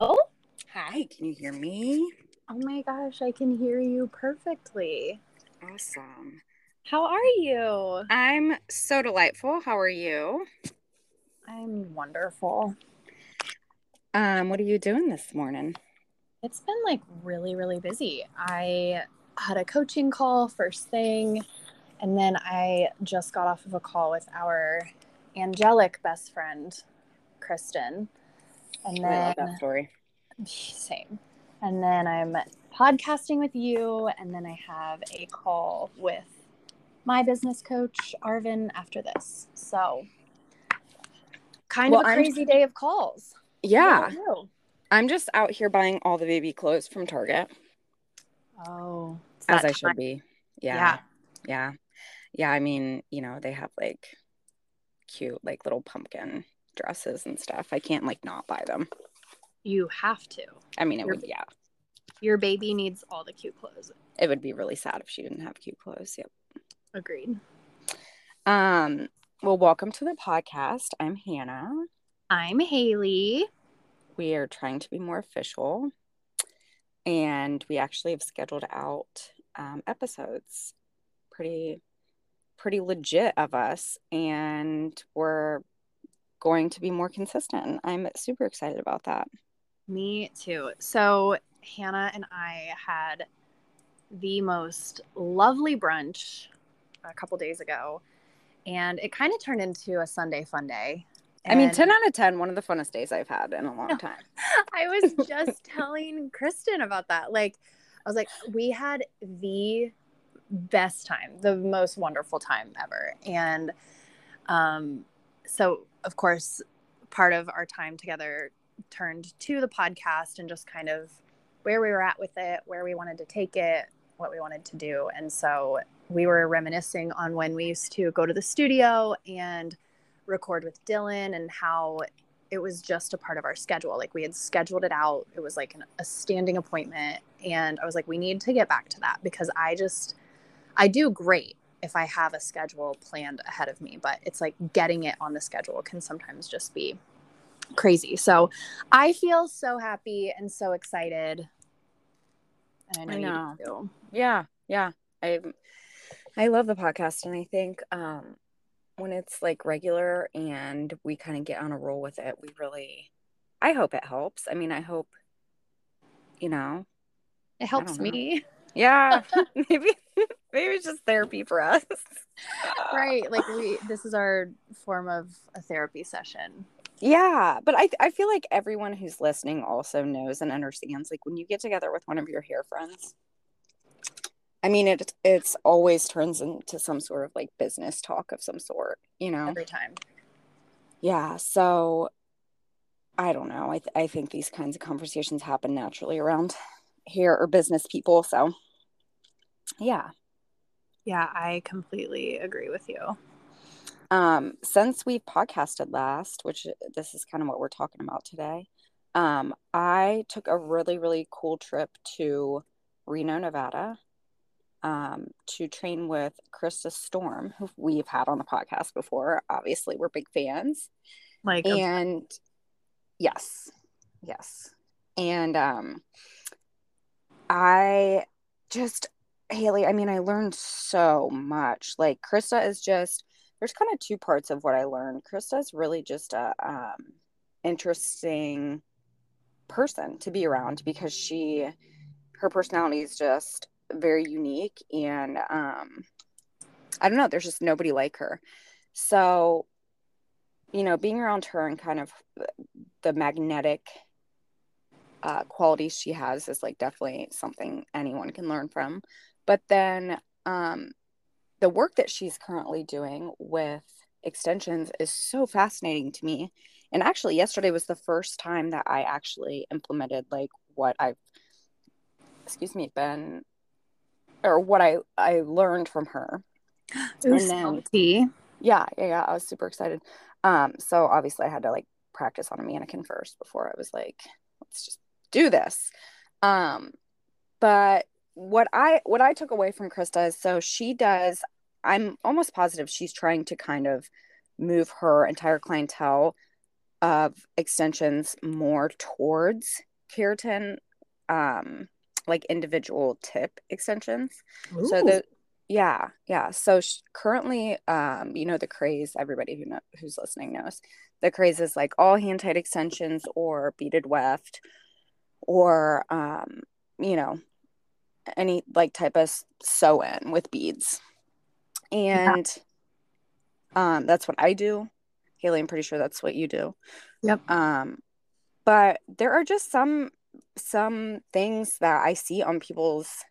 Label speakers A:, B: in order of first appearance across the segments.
A: Oh,
B: Hi, can you hear me?
A: oh my gosh, I can hear you perfectly.
B: Awesome.
A: How are you?
B: I'm so delightful. How are you?
A: I'm wonderful.
B: Um, what are you doing this morning?
A: It's been like really, really busy. I had a coaching call first thing, and then I just got off of a call with our angelic best friend, Kristen. And
B: I love
A: then
B: that story.
A: Same. And then I'm podcasting with you, and then I have a call with my business coach, Arvin, after this. So, kind
B: Well,
A: of a
B: I'm-
A: crazy day of calls.
B: Yeah. I'm just out here buying all the baby clothes from Target,
A: Oh,
B: as I should be. Yeah,
A: Yeah.
B: yeah, yeah. I mean, you know, they have like cute, like little pumpkin dresses and stuff. I can't like not buy them.
A: You have to.
B: I mean, it
A: Your-
B: would, yeah,
A: Your baby needs all the cute clothes.
B: it would be really sad if she didn't have cute clothes. Yep.
A: Agreed.
B: Um. Well, welcome to the podcast. I'm Hannah.
A: I'm Haley.
B: we are trying to be more official and we actually have scheduled out um, episodes pretty pretty legit of us and we're going to be more consistent i'm super excited about that
A: Me too. So, Hannah and I had the most lovely brunch a couple days ago, and it kind of turned into a Sunday fun day.
B: i mean 10 out of 10 one of the funnest days i've had in a long
A: No.
B: time
A: I was just telling Kristen about that. Like, I was like, we had the best time, the most wonderful time ever. And um, so, of course, part of our time together turned to the podcast and just kind of where we were at with it, where we wanted to take it, what we wanted to do. And so we were reminiscing on when we used to go to the studio and record with Dylan and how it was just a part of our schedule. Like we had scheduled it out. It was like an, a standing appointment. And I was like, we need to get back to that because I just, I do great if I have a schedule planned ahead of me, but it's like getting it on the schedule can sometimes just be crazy. So I feel so happy and so excited. And I know,
B: I know.
A: you do
B: yeah yeah i i love the podcast and i think um when it's like regular and we kind of get on a roll with it we really i hope it helps i mean i hope you know
A: It helps me.
B: Yeah maybe maybe it's just therapy for us
A: right. Like we, this is our form of a therapy session.
B: yeah but i i feel like everyone who's listening also knows and understands like when you get together with one of your hair friends i mean it it's always turns into some sort of like business talk of some sort you know
A: Every time.
B: Yeah, so I don't know. I th- I think these kinds of conversations happen naturally around hair or business people. So yeah.
A: Yeah, I completely agree with you.
B: Um, since we've podcasted last, which this is kind of what we're talking about today, um, I took a really, really cool trip to Reno, Nevada, um, to train with Krista Storm, who we've had on the podcast before. Obviously, we're big fans.
A: Like,
B: and yes yes and um i just haley i mean i learned so much. Like krista is just there's kind of two parts of what i learned. Krista is really just a um interesting person to be around because she her personality is just very unique and um i don't know there's just nobody like her. So you know, being around her and kind of the magnetic uh, qualities she has is like definitely something anyone can learn from. But then um, the work that she's currently doing with extensions is so fascinating to me. And actually, yesterday was the first time that I actually implemented like what I've, excuse me, been, or what I I learned from her.
A: Ooh,
B: and then-
A: salty.
B: Yeah, yeah, yeah. I was super excited. Um, so obviously I had to like practice on a mannequin first before I was like, let's just do this. Um, but what I what I took away from Krista is so she does I'm almost positive she's trying to kind of move her entire clientele of extensions more towards keratin um like individual tip extensions Ooh. so the yeah yeah so sh- currently um you know the craze everybody who know who's listening knows the craze is like all hand tied extensions or beaded weft or um you know any like type of sew in with beads. And yeah. um that's what i do. Haley i'm pretty sure that's what you do.
A: Yep.
B: Um but there are just some some things that i see on people's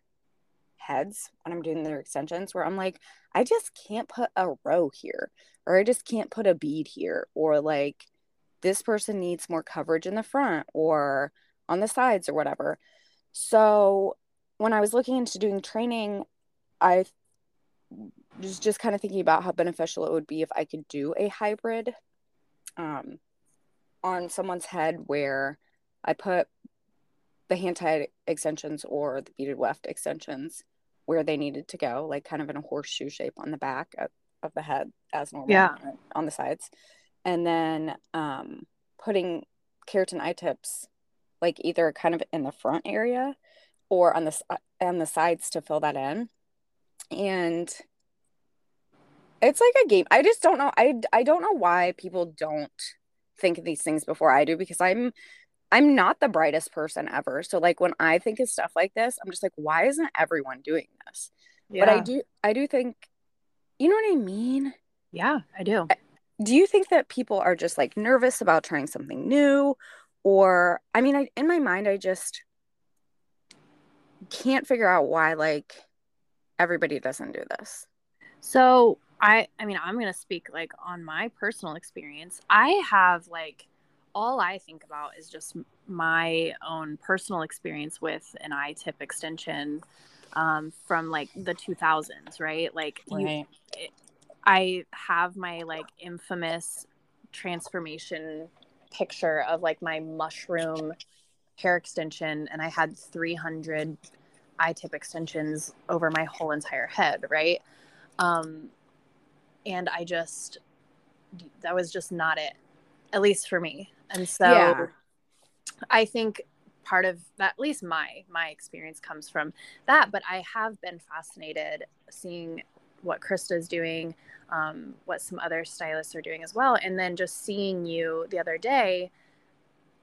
B: heads when i'm doing their extensions where i'm like i just can't put a row here or i just can't put a bead here or like this person needs more coverage in the front or on the sides or whatever so when I was looking into doing training, I was just kind of thinking about how beneficial it would be if I could do a hybrid um, on someone's head where I put the hand tied extensions or the beaded weft extensions where they needed to go, like kind of in a horseshoe shape on the back of, of the head as normal
A: yeah.
B: on the sides. And then um, putting keratin i-tips like either kind of in the front area or on the uh, on the sides to fill that in. And it's like a game. I just don't know. I i don't know why people don't think of these things before i do because i'm i'm not the brightest person ever. So like when i think of stuff like this i'm just like why isn't everyone doing this? Yeah. but i do i do think you know what i mean?
A: Yeah i do.
B: Do you think that people are just like nervous about trying something new or i mean I, in my mind i just can't figure out why like everybody doesn't do this.
A: So I I mean I'm gonna speak like on my personal experience. I have like all I think about is just my own personal experience with an i-tip extension um, from like the 2000s, right? Like right. You, it, I have my like infamous transformation picture of like my mushroom hair extension and I had 300 i-tip extensions over my whole entire head, right? Um, and I just, that was just not it, at least for me. And so yeah. I think part of at least my, my experience comes from that, but I have been fascinated seeing what Krista is doing, um, what some other stylists are doing as well. And then just seeing you the other day,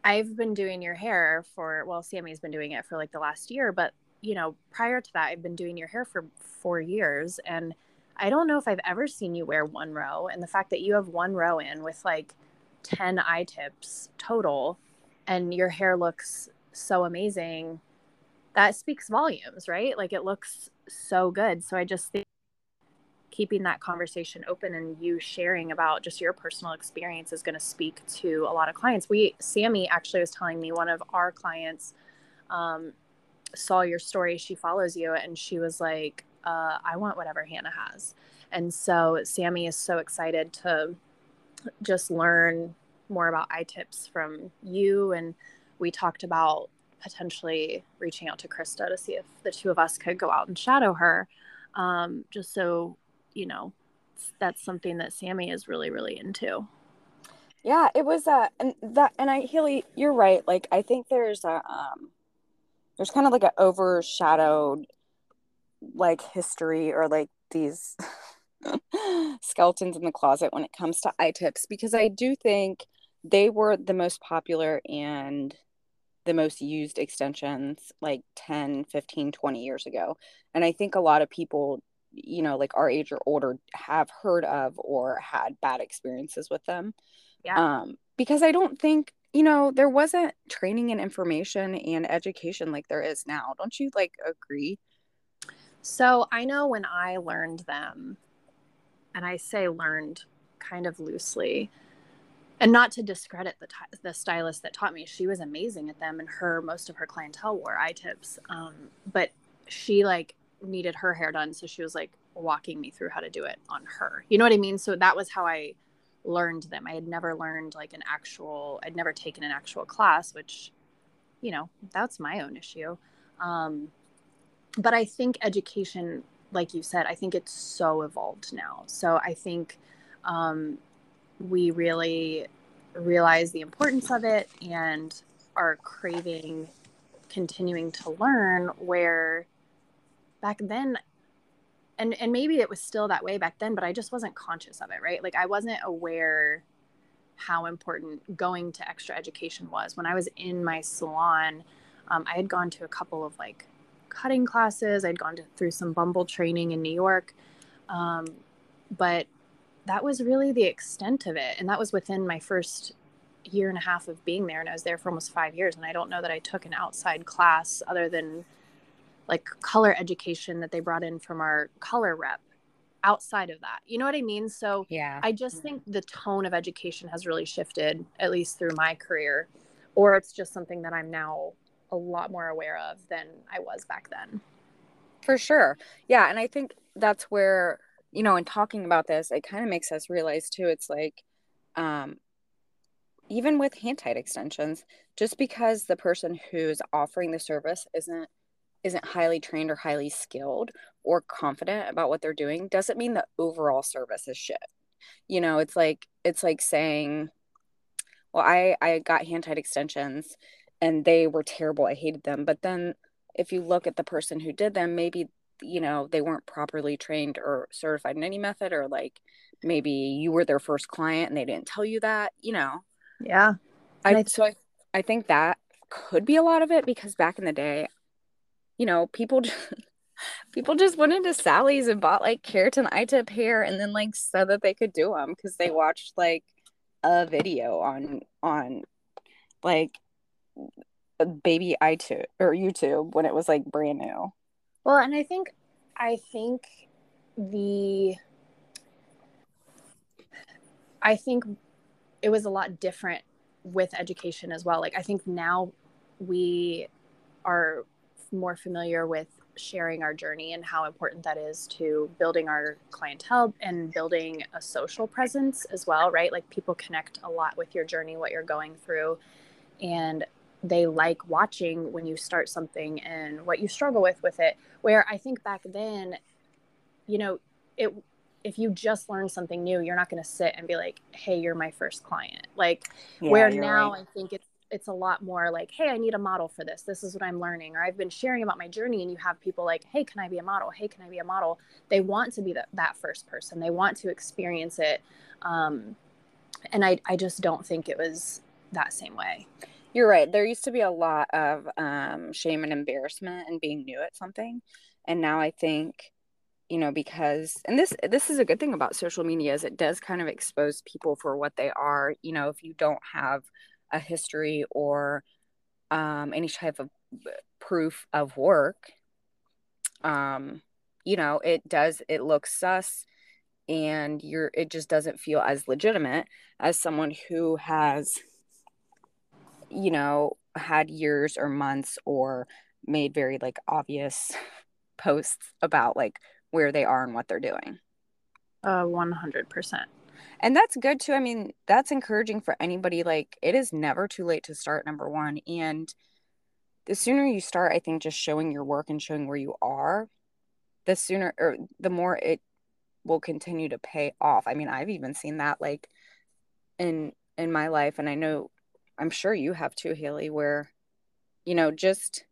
A: I've been doing your hair for, well, Sammy's been doing it for like the last year, but you know, prior to that, I've been doing your hair for four years. And I don't know if I've ever seen you wear one row. And the fact that you have one row in with like 10 i-tips total and your hair looks so amazing, that speaks volumes, right? Like it looks so good. So I just think keeping that conversation open and you sharing about just your personal experience is going to speak to a lot of clients. We, Sammy actually was telling me one of our clients, um, saw your story. She follows you, and she was like, uh, "I want whatever Hannah has." And so Sammy is so excited to just learn more about i-tips from you. And we talked about potentially reaching out to Krista to see if the two of us could go out and shadow her, um, just so you know that's something that Sammy is really really into.
B: Yeah, it was uh and that and I Haley, you're right. Like I think there's a um there's kind of like an overshadowed like history or like these skeletons in the closet when it comes to i-tips because I do think they were the most popular and the most used extensions like 10, 15, 20 years ago. And I think a lot of people, you know, like our age or older have heard of or had bad experiences with them.
A: Yeah.
B: Um, because I don't think you know, there wasn't training and information and education like there is now. Don't you like agree?
A: So I know when I learned them, and I say learned kind of loosely, and not to discredit the t- the stylist that taught me, she was amazing at them, and her most of her clientele wore i-tips. Um, but she like needed her hair done, so she was like walking me through how to do it on her. You know what I mean? So that was how I learned them. I had never learned like an actual, I'd never taken an actual class, which, you know, that's my own issue. Um, but I think education like you said, I think it's so evolved now. So I think um, we really realize the importance of it and are craving continuing to learn where back then and and maybe it was still that way back then but i just wasn't conscious of it right? Like i wasn't aware how important going to extra education was. When i was in my salon um, i had gone to a couple of like cutting classes. I'd gone to, through some bumble training in new york. Um, but that was really the extent of it and that was within my first year and a half of being there and i was there for almost five years and i don't know that i took an outside class other than like color education that they brought in from our color rep outside of that. You know what I mean? So
B: yeah,
A: I just think the tone of education has really shifted, at least through my career, or it's just something that I'm now a lot more aware of than I was back then.
B: For sure. Yeah. And I think that's where, you know, in talking about this, it kind of makes us realize too, it's like, um, even with hand tied extensions, just because the person who's offering the service isn't isn't highly trained or highly skilled or confident about what they're doing doesn't mean the overall service is shit. You know, it's like it's like saying, well, I I got hand tied extensions and they were terrible. I hated them. But then if you look at the person who did them, maybe you know they weren't properly trained or certified in any method or like maybe you were their first client and they didn't tell you that you know
A: yeah
B: I, so I, I think that could be a lot of it because back in the day you know, people just, people just went into Sally's and bought like keratin i-tip hair and then like said that they could do them because they watched like a video on on like baby iTunes or YouTube when it was like brand new.
A: Well, and I think I think the I think it was a lot different with education as well. Like I think now we are more familiar with sharing our journey and how important that is to building our clientele and building a social presence as well, right? Like people connect a lot with your journey, what you're going through, and they like watching when you start something and what you struggle with with it. Where I think back then, you know, it if you just learn something new, you're not going to sit and be like, "Hey, you're my first client." Like yeah, where now right. I think it's it's a lot more like, hey, I need a model for this. This is what I'm learning. Or I've been sharing about my journey, and you have people like, hey, can I be a model? Hey, can I be a model? They want to be the, that first person. They want to experience it. Um, and I, I just don't think it was that same way.
B: You're right. There used to be a lot of um, shame and embarrassment and being new at something, and now I think, you know, because and this this is a good thing about social media is it does kind of expose people for what they are. You know, if you don't have a history or um, any type of proof of work, um, you know, it does, it looks sus and you're, it just doesn't feel as legitimate as someone who has, you know, had years or months or made very like obvious posts about like where they are and what they're doing.
A: Uh, 100%
B: and that's good too i mean that's encouraging for anybody like it is never too late to start number one and the sooner you start i think just showing your work and showing where you are the sooner or the more it will continue to pay off i mean i've even seen that like in in my life and i know i'm sure you have too haley where you know just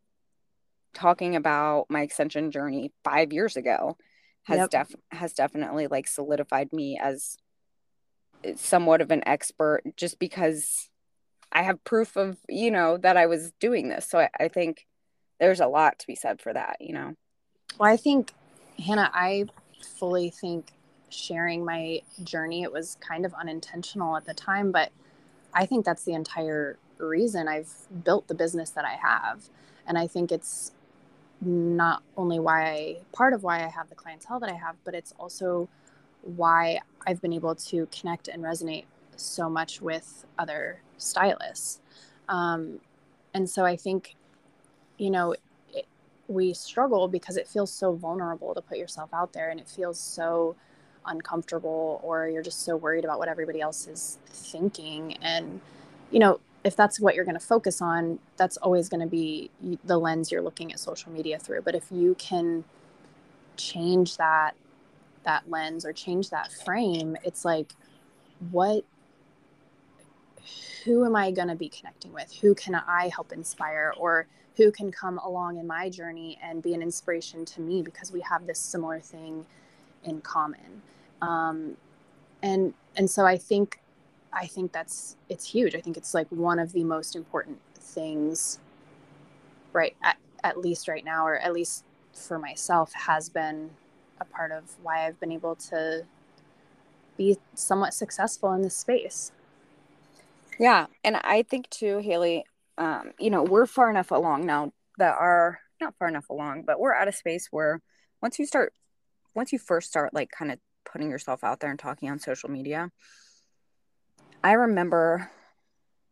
B: talking about my extension journey five years ago has yep. def has definitely like solidified me as somewhat of an expert just because I have proof of, you know, that I was doing this. So I, I think there's a lot to be said for that, you know.
A: Well, I think, Hannah, I fully think sharing my journey, it was kind of unintentional at the time, but I think that's the entire reason I've built the business that I have. And I think it's not only why I, part of why I have the clientele that I have, but it's also why I've been able to connect and resonate so much with other stylists. Um, and so I think, you know, it, we struggle because it feels so vulnerable to put yourself out there and it feels so uncomfortable or you're just so worried about what everybody else is thinking. And, you know, if that's what you're going to focus on, that's always going to be the lens you're looking at social media through. But if you can change that that lens or change that frame it's like what who am i going to be connecting with? Who can i help inspire or who can come along in my journey and be an inspiration to me? Because we have this similar thing in common. Um, and and so i think i think that's it's huge. I think it's like one of the most important things right at, at least right now or at least for myself has been a part of why i've been able to be somewhat successful in this space.
B: Yeah and i think too haley um, you know we're far enough along now that are not far enough along but we're at a space where once you start once you first start like kind of putting yourself out there and talking on social media i remember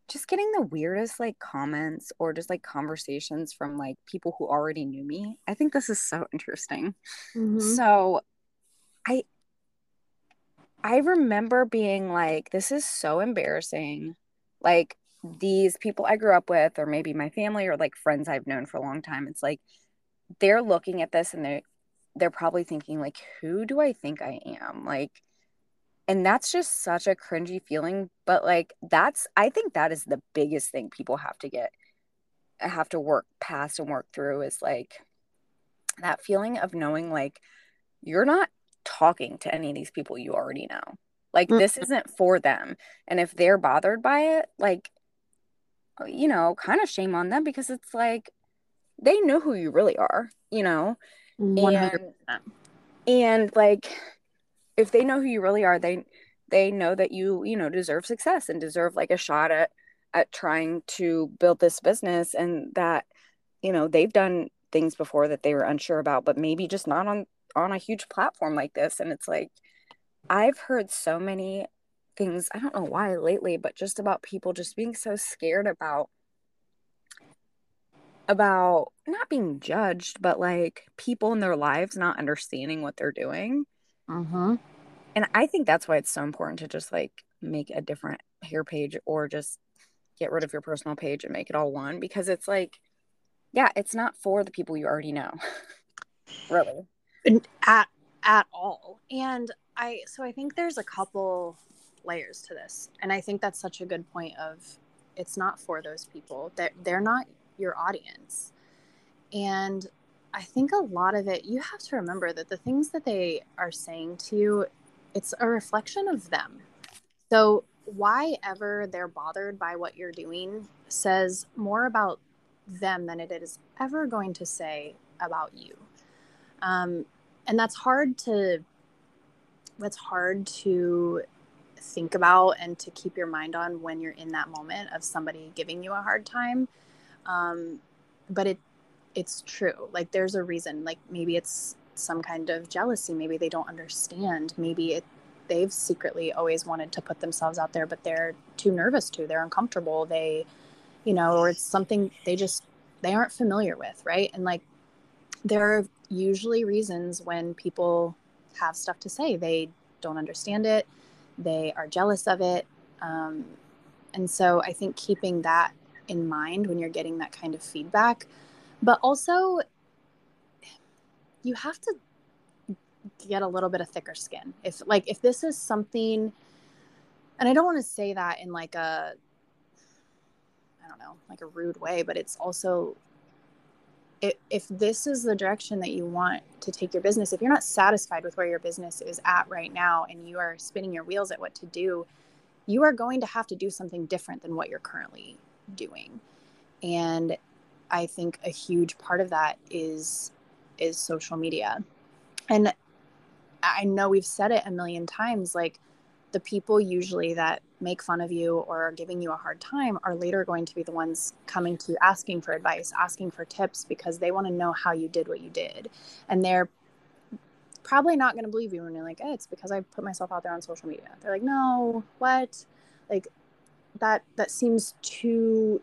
B: just getting the weirdest like comments or just like conversations from like people who already knew me. I think this is so interesting. Mm-hmm. So I I remember being like this is so embarrassing. Like these people I grew up with or maybe my family or like friends I've known for a long time. It's like they're looking at this and they they're probably thinking like who do I think I am? Like and that's just such a cringy feeling but like that's i think that is the biggest thing people have to get have to work past and work through is like that feeling of knowing like you're not talking to any of these people you already know like mm-hmm. this isn't for them and if they're bothered by it like you know kind of shame on them because it's like they know who you really are you know 100%. and and like if they know who you really are, they they know that you you know deserve success and deserve like a shot at at trying to build this business and that you know they've done things before that they were unsure about but maybe just not on on a huge platform like this. And it's like i've heard so many things i don't know why lately but just about people just being so scared about about not being judged but like people in their lives not understanding what they're doing uh-huh. And I think that's why it's so important to just like make a different hair page or just get rid of your personal page and make it all one because it's like, yeah, it's not for the people you already know. really.
A: At at all. And I so I think there's a couple layers to this. And I think that's such a good point of it's not for those people. They're, they're not your audience. And I think a lot of it, you have to remember that the things that they are saying to you, it's a reflection of them. So, why ever they're bothered by what you're doing says more about them than it is ever going to say about you. Um, and that's hard to that's hard to think about and to keep your mind on when you're in that moment of somebody giving you a hard time. Um, but it it's true. Like there's a reason. Like maybe it's some kind of jealousy. Maybe they don't understand. Maybe it, they've secretly always wanted to put themselves out there, but they're too nervous to. They're uncomfortable. They, you know, or it's something they just they aren't familiar with, right? And like there are usually reasons when people have stuff to say. They don't understand it. They are jealous of it. Um, and so I think keeping that in mind when you're getting that kind of feedback but also you have to get a little bit of thicker skin. If like if this is something and i don't want to say that in like a i don't know like a rude way but it's also if, if this is the direction that you want to take your business if you're not satisfied with where your business is at right now and you are spinning your wheels at what to do you are going to have to do something different than what you're currently doing. And I think a huge part of that is is social media. And I know we've said it a million times like the people usually that make fun of you or are giving you a hard time are later going to be the ones coming to you asking for advice, asking for tips because they want to know how you did what you did. And they're probably not going to believe you when you're like, eh, it's because I put myself out there on social media. They're like, no, what? Like that that seems too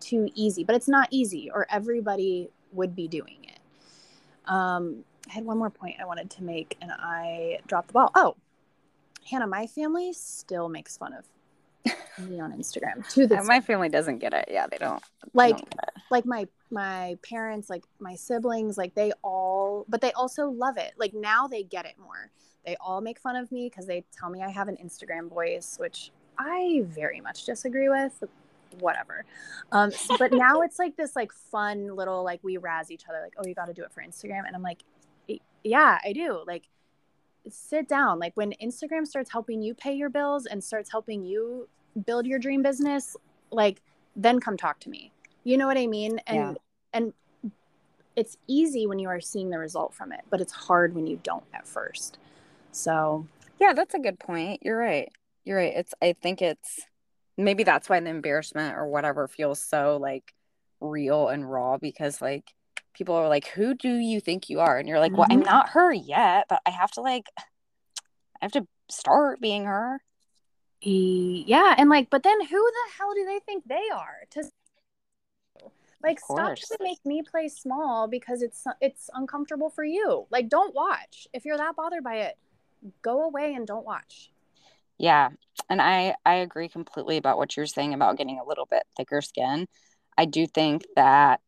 A: too easy, but it's not easy, or everybody would be doing it. Um, I had one more point I wanted to make, and I dropped the ball. Oh, Hannah, my family still makes fun of me on Instagram to this
B: my family doesn't get it. Yeah, they don't.
A: like
B: they don't
A: like my my parents like my siblings like they all but they also love it like now they get it more they all make fun of me because they tell me i have an instagram voice which i very much disagree with whatever um so- but now it's like this like fun little like we razz each other like oh you got to do it for instagram and i'm like yeah i do like sit down like when instagram starts helping you pay your bills and starts helping you build your dream business like then come talk to me you know what i mean and
B: Yeah.
A: and it's easy when you are seeing the result from it but it's hard when you don't at first so
B: Yeah, that's a good point. You're right. You're right. It's I think it's maybe that's why the embarrassment or whatever feels so like real and raw because like people are like, Who do you think you are? And you're like, Well, I'm
A: Mhm.
B: not her yet, but I have to like I have to start being her.
A: Yeah and like but then who the hell do they think they are to like stop
B: course.
A: to make me play small because it's it's uncomfortable for you like don't watch if you're that bothered by it go away and don't watch
B: Yeah. And I I agree completely about what you're saying about getting a little bit thicker skin. I do think that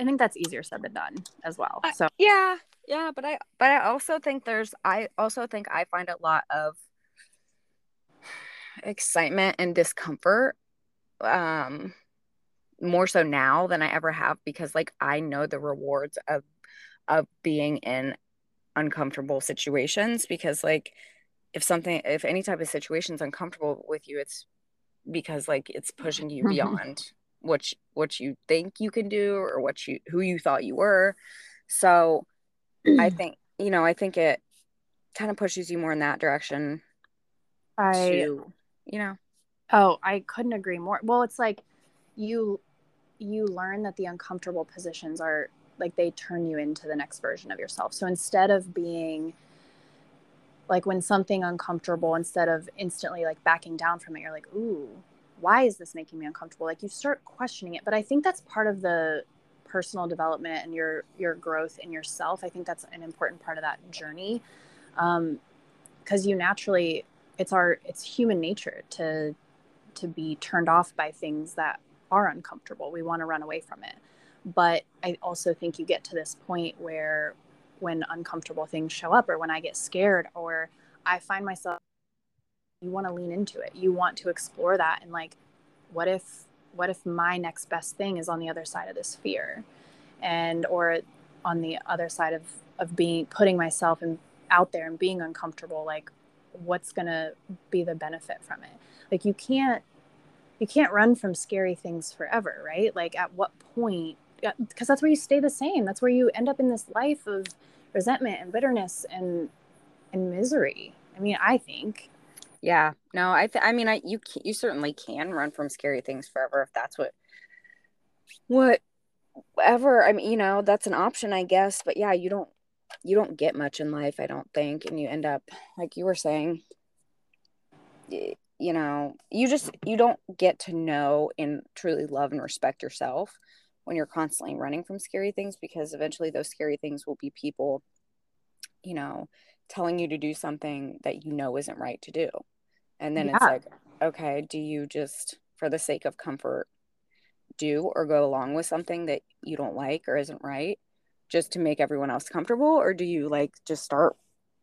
A: i think that's easier said than done as well
B: I-
A: so
B: yeah yeah but i but i also think there's i also think i find a lot of excitement and discomfort um more so now than i ever have because like i know the rewards of of being in uncomfortable situations because like if something if any type of situation is uncomfortable with you it's because like it's pushing you
A: Mhm.
B: beyond what you, what you think you can do or what you who you thought you were so I think you know, I think it kind of pushes you more in that direction
A: i
B: to, you know.
A: Oh, I couldn't agree more. Well, it's like you you learn that the uncomfortable positions are like they turn you into the next version of yourself. So instead of being like when something uncomfortable, instead of instantly like backing down from it, you're like, ooh, why is this making me uncomfortable? Like you start questioning it. But I think that's part of the personal development and your your growth in yourself. I think that's an important part of that journey. Um, because you naturally it's our it's human nature to to be turned off by things that are uncomfortable. We want to run away from it. But I also think you get to this point where when uncomfortable things show up or when I get scared or I find myself you want to lean into it. You want to explore that and like what if what if my next best thing is on the other side of this fear? And or on the other side of of being putting myself in, out there and being uncomfortable like what's going to be the benefit from it? Like you can't you can't run from scary things forever right? Like at what point because that's where you stay the same. That's where you end up in this life of resentment and bitterness and and misery. I mean i think.
B: Yeah. No, I th- I mean, I you you certainly can run from scary things forever if that's what what ever. I mean, you know, that's an option, I guess, but yeah, you don't you don't get much in life, I don't think, and you end up like you were saying you know, you just you don't get to know and truly love and respect yourself when you're constantly running from scary things because eventually those scary things will be people you know telling you to do something that you know isn't right to do. And then it's like okay do you just for the sake of comfort do or go along with something that you don't like or isn't right just to make everyone else comfortable? Or do you like just start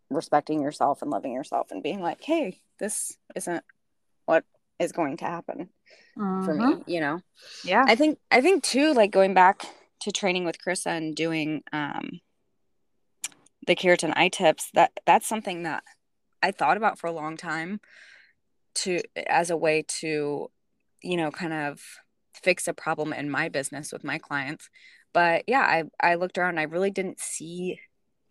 B: respecting yourself and loving yourself and being like hey this isn't what is going to happen for me you know?
A: Yeah.
B: I think I think too, like going back to training with Krista and doing um the keratin i-tips, that that's something that I thought about for a long time to as a way to, you know, kind of fix a problem in my business with my clients. But yeah, I I looked around and I really didn't see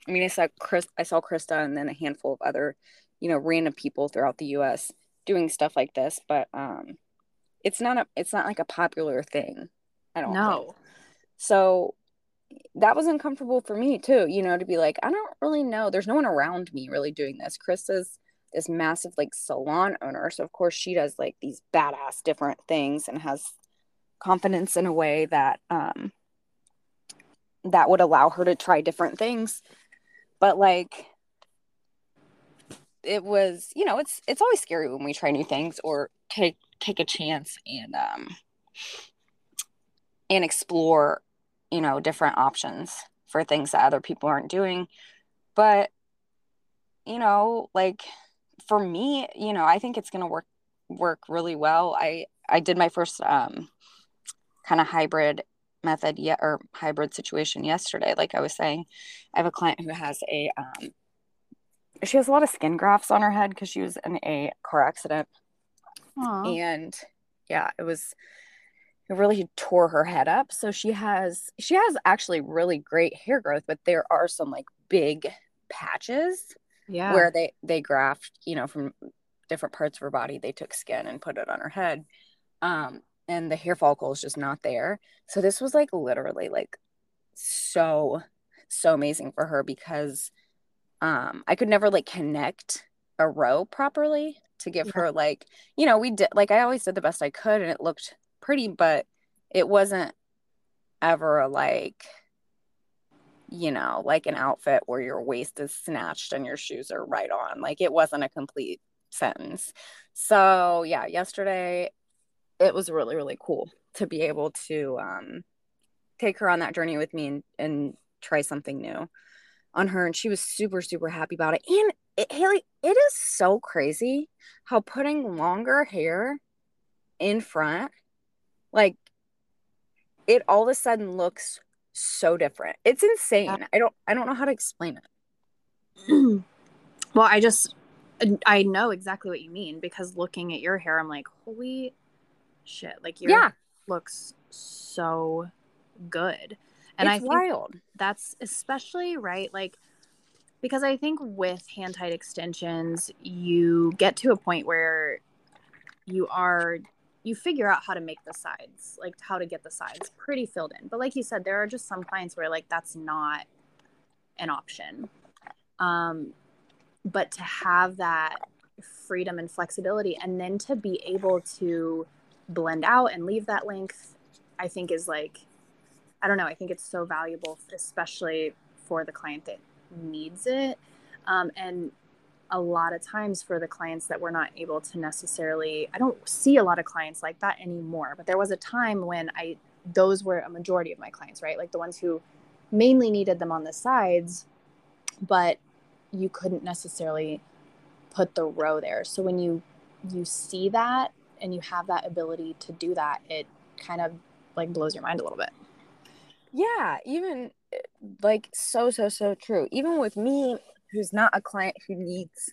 B: I mean I saw Chris I saw Krista and then a handful of other, you know, random people throughout the US doing stuff like this, but um it's not a it's not like a popular thing. I don't think.
A: no
B: So that was uncomfortable for me too, you know, to be like, I don't really know. There's no one around me really doing this. Chris is this massive like salon owner. So of course she does like these badass different things and has confidence in a way that um that would allow her to try different things. But like it was, you know, it's it's always scary when we try new things or take take a chance and um and explore you know different options for things that other people aren't doing. But you know like for me you know i think it's going to work work really well. I i did my first um kind of hybrid method yet or hybrid situation yesterday like i was saying. I have a client who has a um she has a lot of skin grafts on her head because she was in a car accident. Aww. and yeah it was it really tore her head up. So she has she has actually really great hair growth but there are some like big patches yeah. where they they graft you know from different parts of her body. They took skin and put it on her head. Um and the hair follicle is just not there. So this was like literally like so so amazing for her because um i could never like connect a row properly to give yeah. her like you know we did like i always did the best i could and it looked pretty but it wasn't ever like you know like an outfit where your waist is snatched and your shoes are right on. Like it wasn't a complete sentence. So yeah yesterday it was really really cool to be able to um take her on that journey with me and, and try something new on her and she was super super happy about it. And it, haley it is so crazy how putting longer hair in front like it all of a sudden looks so different. It's insane. I don't i don't know how to explain
A: it. Well i just i know exactly what you mean because looking at your hair i'm like holy shit like your yeah. looks so good and it's I wild. That's especially right, like because I think with hand tied extensions, you get to a point where you are you figure out how to make the sides, like how to get the sides pretty filled in. But like you said, there are just some clients where like that's not an option. Um, but to have that freedom and flexibility and then to be able to blend out and leave that length, I think is like I don't know. I think it's so valuable, especially for the client that needs it. Um, and a lot of times for the clients that we're not able to necessarily, I don't see a lot of clients like that anymore. But there was a time when I, those were a majority of my clients, right? Like the ones who mainly needed them on the sides, but you couldn't necessarily put the row there. So when you you see that and you have that ability to do that, it kind of like blows your mind a little bit.
B: Yeah, even eh, like so so so true. Even with me who's not a client who needs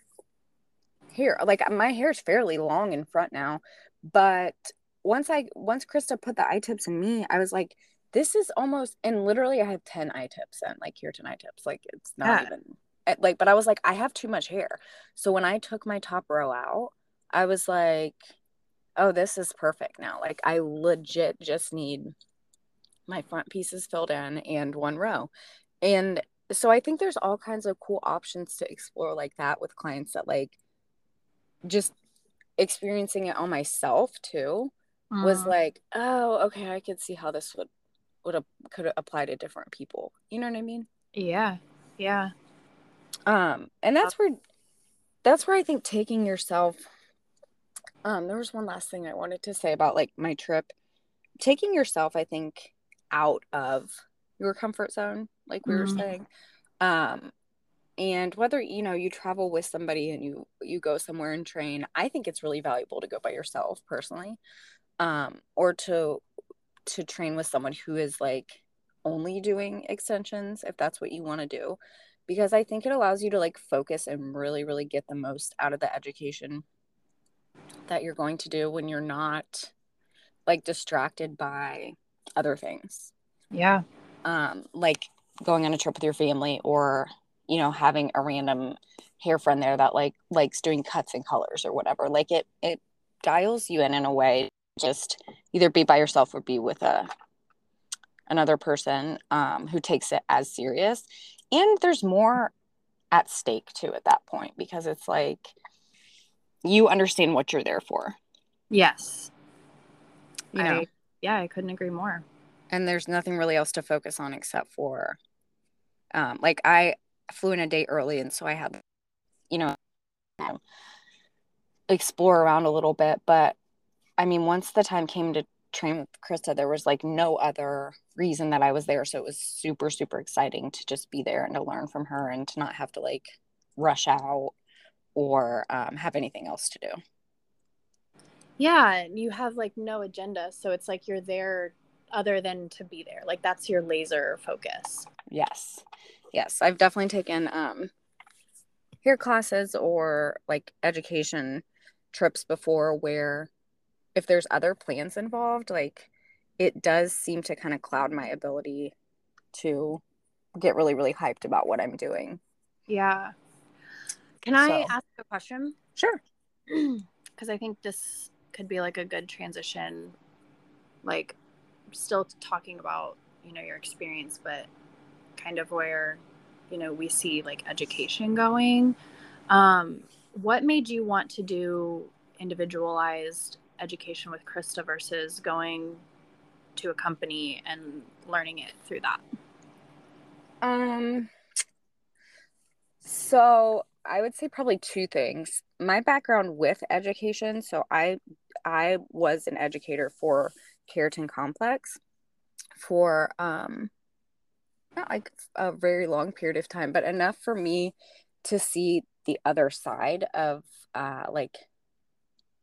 B: hair. Like my hair is fairly long in front now, but once I once Krista put the i-tips in me, I was like this is almost and literally I have 10 i-tips and like keratin i-tips. Like it's not yeah. even eh, like but I was like I have too much hair. So when I took my top row out, I was like oh this is perfect now. Like I legit just need my front pieces filled in and one row. And so I think there's all kinds of cool options to explore like that with clients that like just experiencing it on myself too mm. was like, oh, okay, I could see how this would would could apply to different people. You know what I mean?
A: Yeah. Yeah.
B: Um and that's where that's where I think taking yourself um there was one last thing I wanted to say about like my trip. Taking yourself I think out of your comfort zone like we mm-hmm. were saying um and whether you know you travel with somebody and you you go somewhere and train i think it's really valuable to go by yourself personally um or to to train with someone who is like only doing extensions if that's what you want to do because i think it allows you to like focus and really really get the most out of the education that you're going to do when you're not like distracted by other things.
A: Yeah.
B: Um, like going on a trip with your family or, you know, having a random hair friend there that like likes doing cuts and colors or whatever. Like it it dials you in in a way just either be by yourself or be with a another person um, who takes it as serious. And there's more at stake too at that point because it's like you understand what you're there for.
A: Yes. You know, I, yeah, I couldn't agree more.
B: And there's nothing really else to focus on except for, um, like I flew in a day early, and so I had, you know, explore around a little bit. But I mean, once the time came to train with Krista, there was like no other reason that I was there. So it was super, super exciting to just be there and to learn from her and to not have to like rush out or um, have anything else to do.
A: Yeah, you have like no agenda. So it's like you're there other than to be there. Like that's your laser focus.
B: Yes. Yes. I've definitely taken um hair classes or like education trips before where if there's other plans involved, like it does seem to kind of cloud my ability to get really, really hyped about what I'm doing.
A: Yeah. Can I ask a question?
B: Sure.
A: Because I think this could be like a good transition, like still talking about, you know, your experience, but kind of where, you know, we see like education going. Um, what made you want to do individualized education with Krista versus going to a company and learning it through that?
B: Um, so I would say probably two things. My background with education, so I I was an educator for Keratin Complex for um not like a very long period of time, but enough for me to see the other side of uh like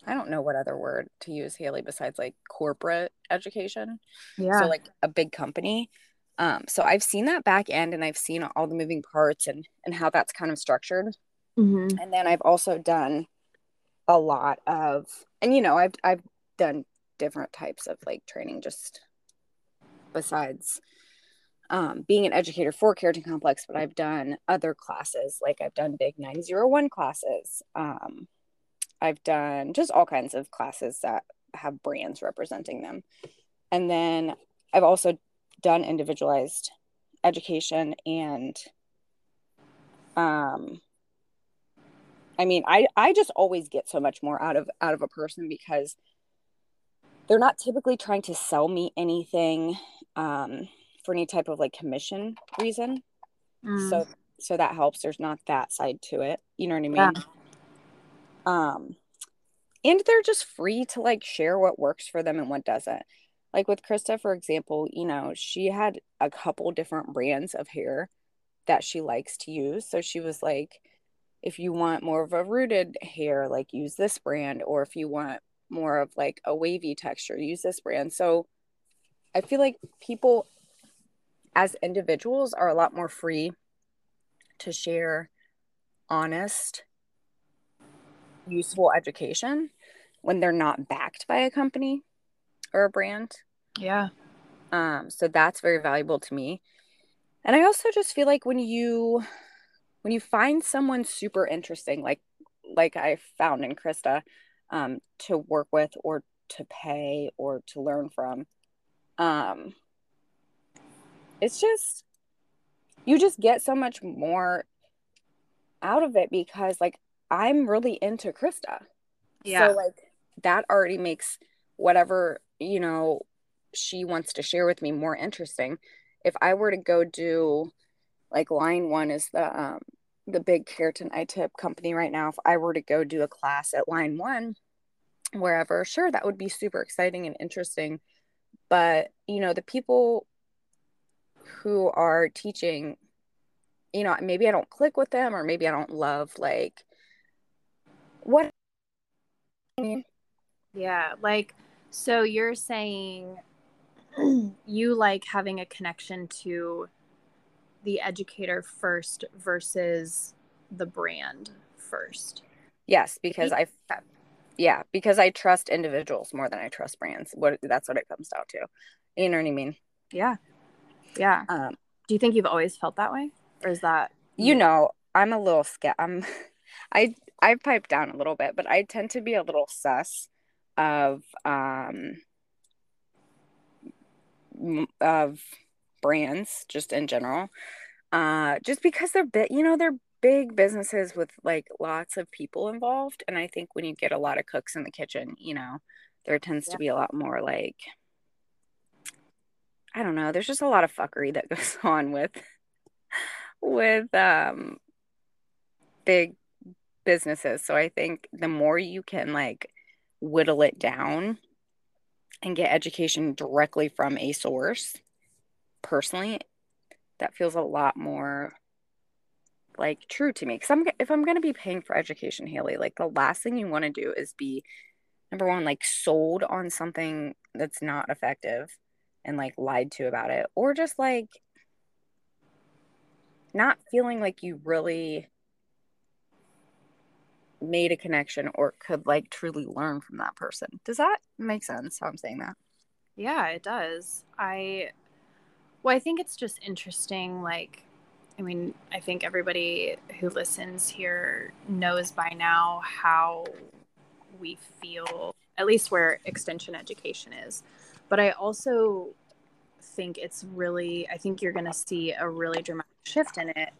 B: I don't know what other word to use, Haley, besides like corporate education.
A: Yeah.
B: So like a big company. Um, so I've seen that back end and I've seen all the moving parts and and how that's kind of structured.
A: Mm-hmm.
B: And then I've also done a lot of and you know, I've I've done different types of like training just besides um, being an educator for Keratin Complex, but I've done other classes, like I've done big 901 classes. Um, I've done just all kinds of classes that have brands representing them. And then I've also done individualized education and um I mean, I I just always get so much more out of out of a person because they're not typically trying to sell me anything um for any type of like commission reason. Mm. So so that helps. There's not that side to it. You know what I mean? Yeah. Um, and they're just free to like share what works for them and what doesn't. Like with Krista, for example, you know, she had a couple different brands of hair that she likes to use. So she was like, if you want more of a rooted hair, like use this brand, or if you want more of like a wavy texture, use this brand. So I feel like people as individuals are a lot more free to share honest useful education when they're not backed by a company or a brand.
A: Yeah.
B: Um, so that's very valuable to me. And I also just feel like when you when you find someone super interesting, like like I found in Krista, um, to work with or to pay or to learn from, um, it's just you just get so much more out of it because like I'm really into Krista.
A: Yeah.
B: So like that already makes whatever, you know, she wants to share with me more interesting. If I were to go do like line one is the um the big keratin i-tip company right now. If I were to go do a class at line one, wherever, sure, that would be super exciting and interesting. But you know, the people who are teaching, you know, maybe I don't click with them or maybe I don't love like what
A: yeah like so you're saying you like having a connection to the educator first versus the brand first?
B: Yes because i yeah because i trust individuals more than i trust brands. What that's what it comes down to. You know what i mean?
A: Yeah. Yeah.
B: Um
A: do you think you've always felt that way? Or is that
B: you know i'm a little scared i'm i I've piped down a little bit, but I tend to be a little sus of um of brands just in general. Uh just because they're bit, you know, they're big businesses with like lots of people involved and I think when you get a lot of cooks in the kitchen, you know, there tends yeah. to be a lot more like I don't know, there's just a lot of fuckery that goes on with with um big businesses. So I think the more you can like whittle it down and get education directly from a source, personally, that feels a lot more like true to me. Because I'm if I'm gonna be paying for education, Haley, like the last thing you want to do is be number one, like sold on something that's not effective and like lied to about it, or just like not feeling like you really made a connection or could like truly learn from that person. Does that make sense how I'm saying that?
A: Yeah, it does. I well, I think it's just interesting like I mean, I think everybody who listens here knows by now how we feel, at least where extension education is. But I also think it's really, I think you're going to see a really dramatic shift in it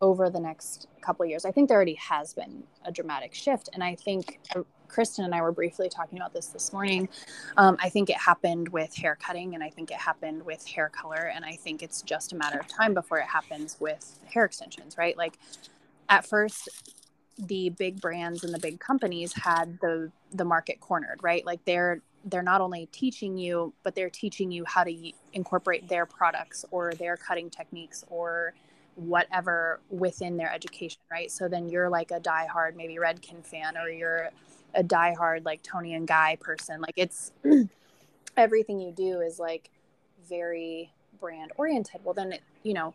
A: over the next couple years. I think there already has been a dramatic shift. And I think uh, Kristen and I were briefly talking about this this morning. Um, I think it happened with hair cutting and I think it happened with hair color. And I think it's just a matter of time before it happens with hair extensions, right? Like at first, the big brands and the big companies had the the market cornered right like they're they're not only teaching you but they're teaching you how to incorporate their products or their cutting techniques or whatever within their education right so then you're like a diehard maybe redken fan or you're a diehard like Toni and Guy person. Like it's everything you do is like very brand oriented. Well then it, you know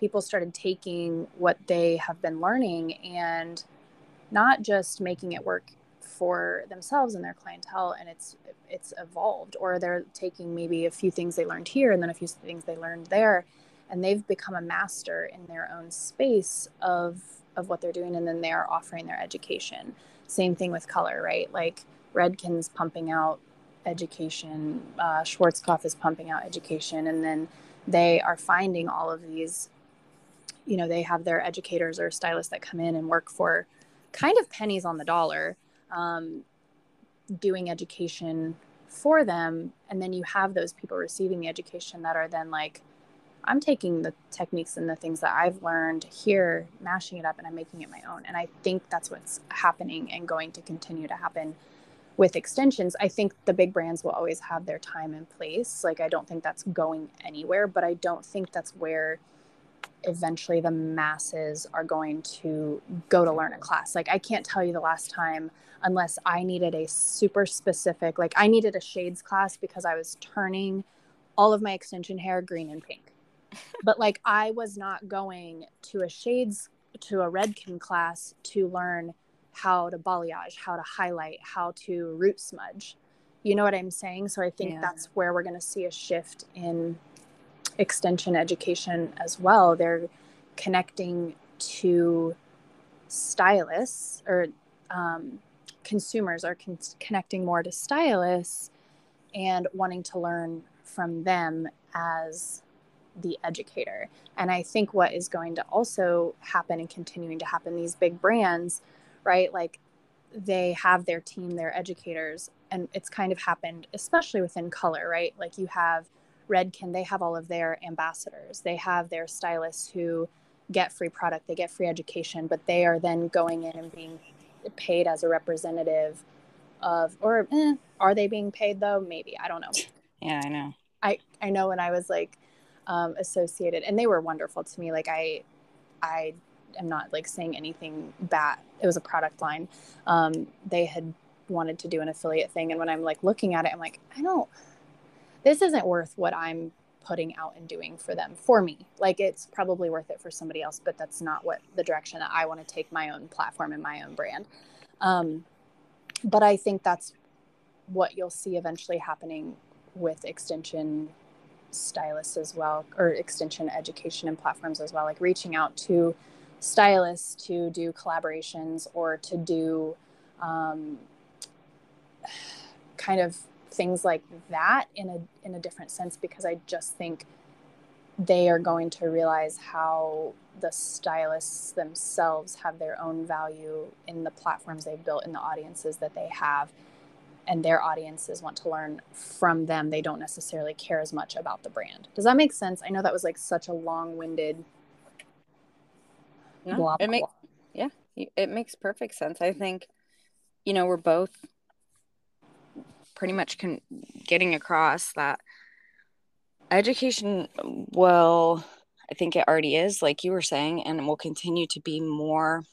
A: people started taking what they have been learning and not just making it work for themselves and their clientele and it's it's evolved. Or they're taking maybe a few things they learned here and then a few things they learned there and they've become a master in their own space of of what they're doing and then they are offering their education same thing with color right? Like Redken's pumping out education uh, schwarzkopf is pumping out education and then they are finding all of these you know they have their educators or stylists that come in and work for kind of pennies on the dollar um, doing education for them and then you have those people receiving the education that are then like i'm taking the techniques and the things that i've learned here mashing it up and i'm making it my own and i think that's what's happening and going to continue to happen with extensions i think the big brands will always have their time and place like i don't think that's going anywhere but i don't think that's where eventually the masses are going to go to learn a class. Like I can't tell you the last time unless I needed a super specific like I needed a shades class because I was turning all of my extension hair green and pink. But like I was not going to a shades to a redken class to learn how to balayage, how to highlight, how to root smudge. You know what I'm saying? So I think yeah. that's where we're going to see a shift in extension education as well. They're connecting to stylists or um, consumers are con- connecting more to stylists and wanting to learn from them as the educator. And I think what is going to also happen and continuing to happen, these big brands, right? Like they have their team, their educators, and it's kind of happened, especially within color, right? Like you have Redken, they have all of their ambassadors. They have their stylists who get free product, they get free education, but they are then going in and being paid as a representative of, or eh, are they being paid though? Maybe. I don't know.
B: Yeah, I know.
A: I, I know when I was like um, associated, and they were wonderful to me. Like, I, I am not like saying anything bad. It was a product line. Um, they had wanted to do an affiliate thing. And when I'm like looking at it, I'm like, I don't, this isn't worth what I'm putting out and doing for them for me. Like it's probably worth it for somebody else, but that's not what the direction that I want to take my own platform and my own brand. Um, but I think that's what you'll see eventually happening with extension stylists as well, or extension education and platforms as well, like reaching out to stylists to do collaborations or to do um, kind of things like that in a in a different sense because I just think they are going to realize how the stylists themselves have their own value in the platforms they've built in the audiences that they have and their audiences want to learn from them they don't necessarily care as much about the brand. Does that make sense? I know that was like such a long-winded
B: no, blah, it makes yeah it makes perfect sense. I think you know we're both pretty much con- getting across that education well i think it already is like you were saying and will continue to be more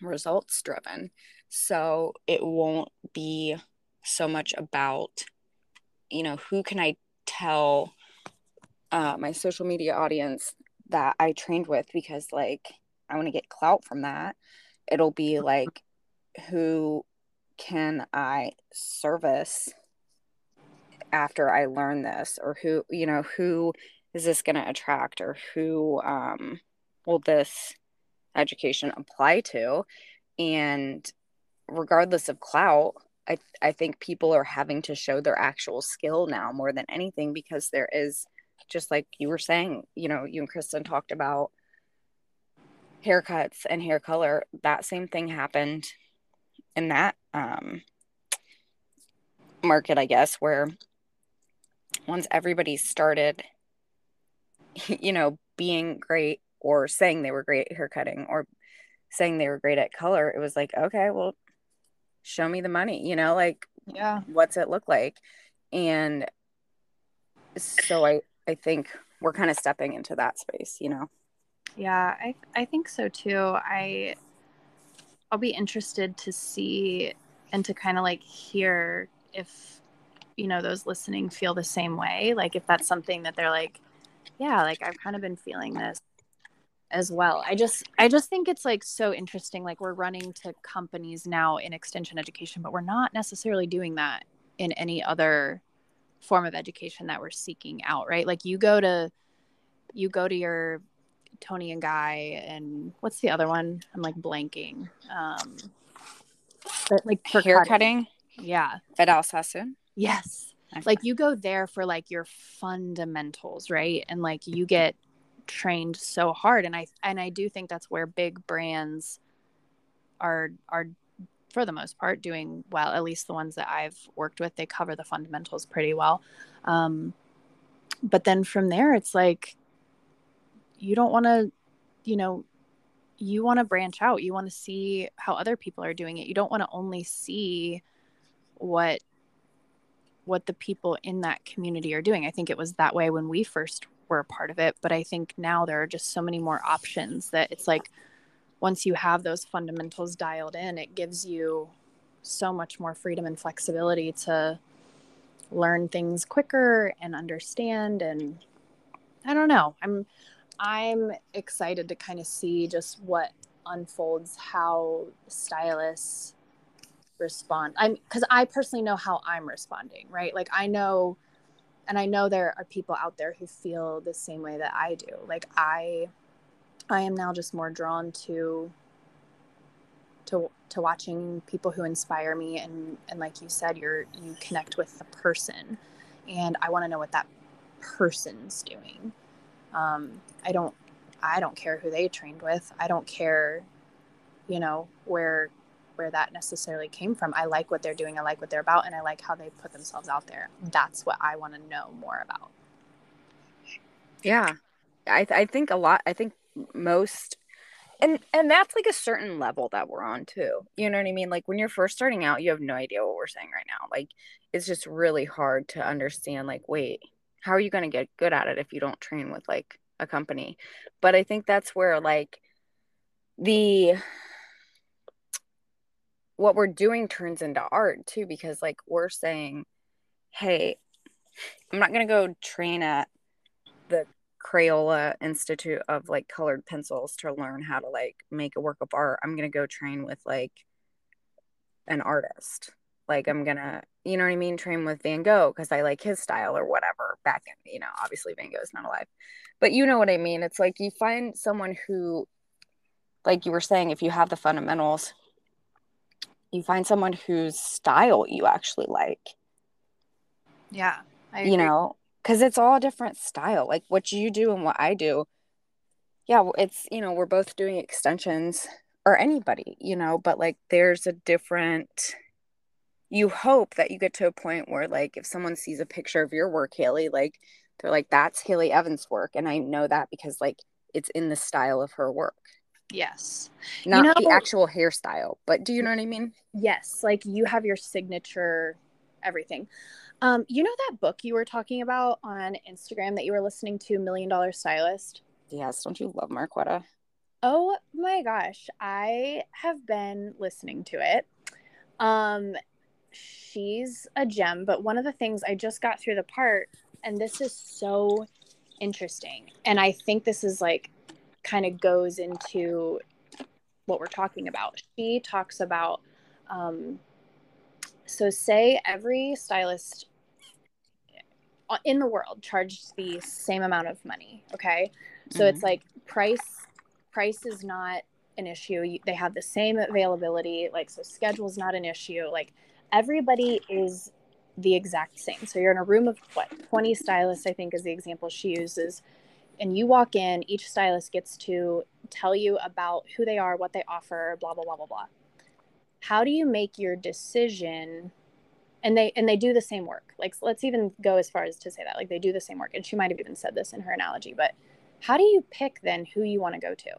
B: results driven so it won't be so much about you know who can i tell uh, my social media audience that i trained with? Because like i want to get clout from that. It'll be like who can i service after I learn this? Or who, you know, who is this going to attract? Or who um, will this education apply to? And regardless of clout, I, I think people are having to show their actual skill now more than anything because there is just like you were saying, you know, you and Kristen talked about haircuts and hair color. That same thing happened in that um, market, I guess, where once everybody started, you know, being great or saying they were great at haircutting or saying they were great at color, it was like, okay, well, show me the money, you know, like,
A: yeah,
B: what's it look like? And so I, I think we're kind of stepping into that space, you know?
A: Yeah, I, I think so too. I, I'll be interested to see and to kind of like hear if you know those listening feel the same way like if that's something that they're like yeah like i've kind of been feeling this as well. I just i just think it's like so interesting like we're running to companies now in extension education but we're not necessarily doing that in any other form of education that we're seeking out right? Like you go to you go to your Toni and Guy and what's the other one? I'm like blanking. Um
B: but like for hair cutting.
A: yeah.
B: Vidal Sassoon
A: Yes. Like you go there for like your fundamentals, right? And like you get trained so hard. And I and I do think that's where big brands are are for the most part doing well at least the ones that I've worked with. They cover the fundamentals pretty well. Um, but then from there it's like you don't want to you know you want to branch out. You want to see how other people are doing it. You don't want to only see what what the people in that community are doing. I think it was that way when we first were a part of it, but I think now there are just so many more options that it's like once you have those fundamentals dialed in, it gives you so much more freedom and flexibility to learn things quicker and understand and I don't know. I'm I'm excited to kind of see just what unfolds how stylists respond i'm because i personally know how i'm responding right like i know and i know there are people out there who feel the same way that i do. Like i i am now just more drawn to to to watching people who inspire me and and like you said you're you connect with the person. And i want to know what that person's doing. Um i don't i don't care who they trained with. I don't care you know where where that necessarily came from. I like what they're doing, I like what they're about, and I like how they put themselves out there. That's what I want to know more about.
B: Yeah. I, th- I think a lot, I think most, and, and that's like a certain level that we're on too. You know what I mean? Like when you're first starting out, you have no idea what we're saying right now. Like it's just really hard to understand, like, wait, how are you going to get good at it if you don't train with like a company? But I think that's where like the what we're doing turns into art too because like we're saying hey i'm not going to go train at the crayola institute of like colored pencils to learn how to like make a work of art. I'm going to go train with like an artist. Like i'm going to you know what i mean? Train with van gogh because i like his style or whatever back in you know obviously van Gogh is not alive. But you know what i mean? It's like you find someone who like you were saying if you have the fundamentals you find someone whose style you actually like.
A: Yeah.
B: you know, because it's all a different style. Like what you do and what I do. Yeah, it's, you know, we're both doing extensions or anybody, you know, but like there's a different you hope that you get to a point where like if someone sees a picture of your work, Haley, like they're like, that's Haley Evans' work. And I know that because like it's in the style of her work.
A: Yes.
B: Not you know, the actual hairstyle, but do you know what I mean?
A: Yes. Like you have your signature everything. Um, you know that book you were talking about on Instagram that you were listening to, Million Dollar Stylist?
B: Yes, don't you love Marquetta?
A: Oh my gosh, I have been listening to it. Um, she's a gem, but one of the things I just got through the part, and this is so interesting, and I think this is like kind of goes into what we're talking about. She talks about, um, so say every stylist in the world charges the same amount of money. Okay. So mm-hmm. it's like price, price is not an issue. They have the same availability. Like, so schedule is not an issue. Like everybody is the exact same. So you're in a room of what, 20 stylists, I think is the example she uses and you walk in, each stylist gets to tell you about who they are, what they offer, blah blah blah blah blah. How do you make your decision? And they and they do the same work. Like let's even go as far as to say that like they do the same work. And she might have even said this in her analogy, but how do you pick then who you want to go to?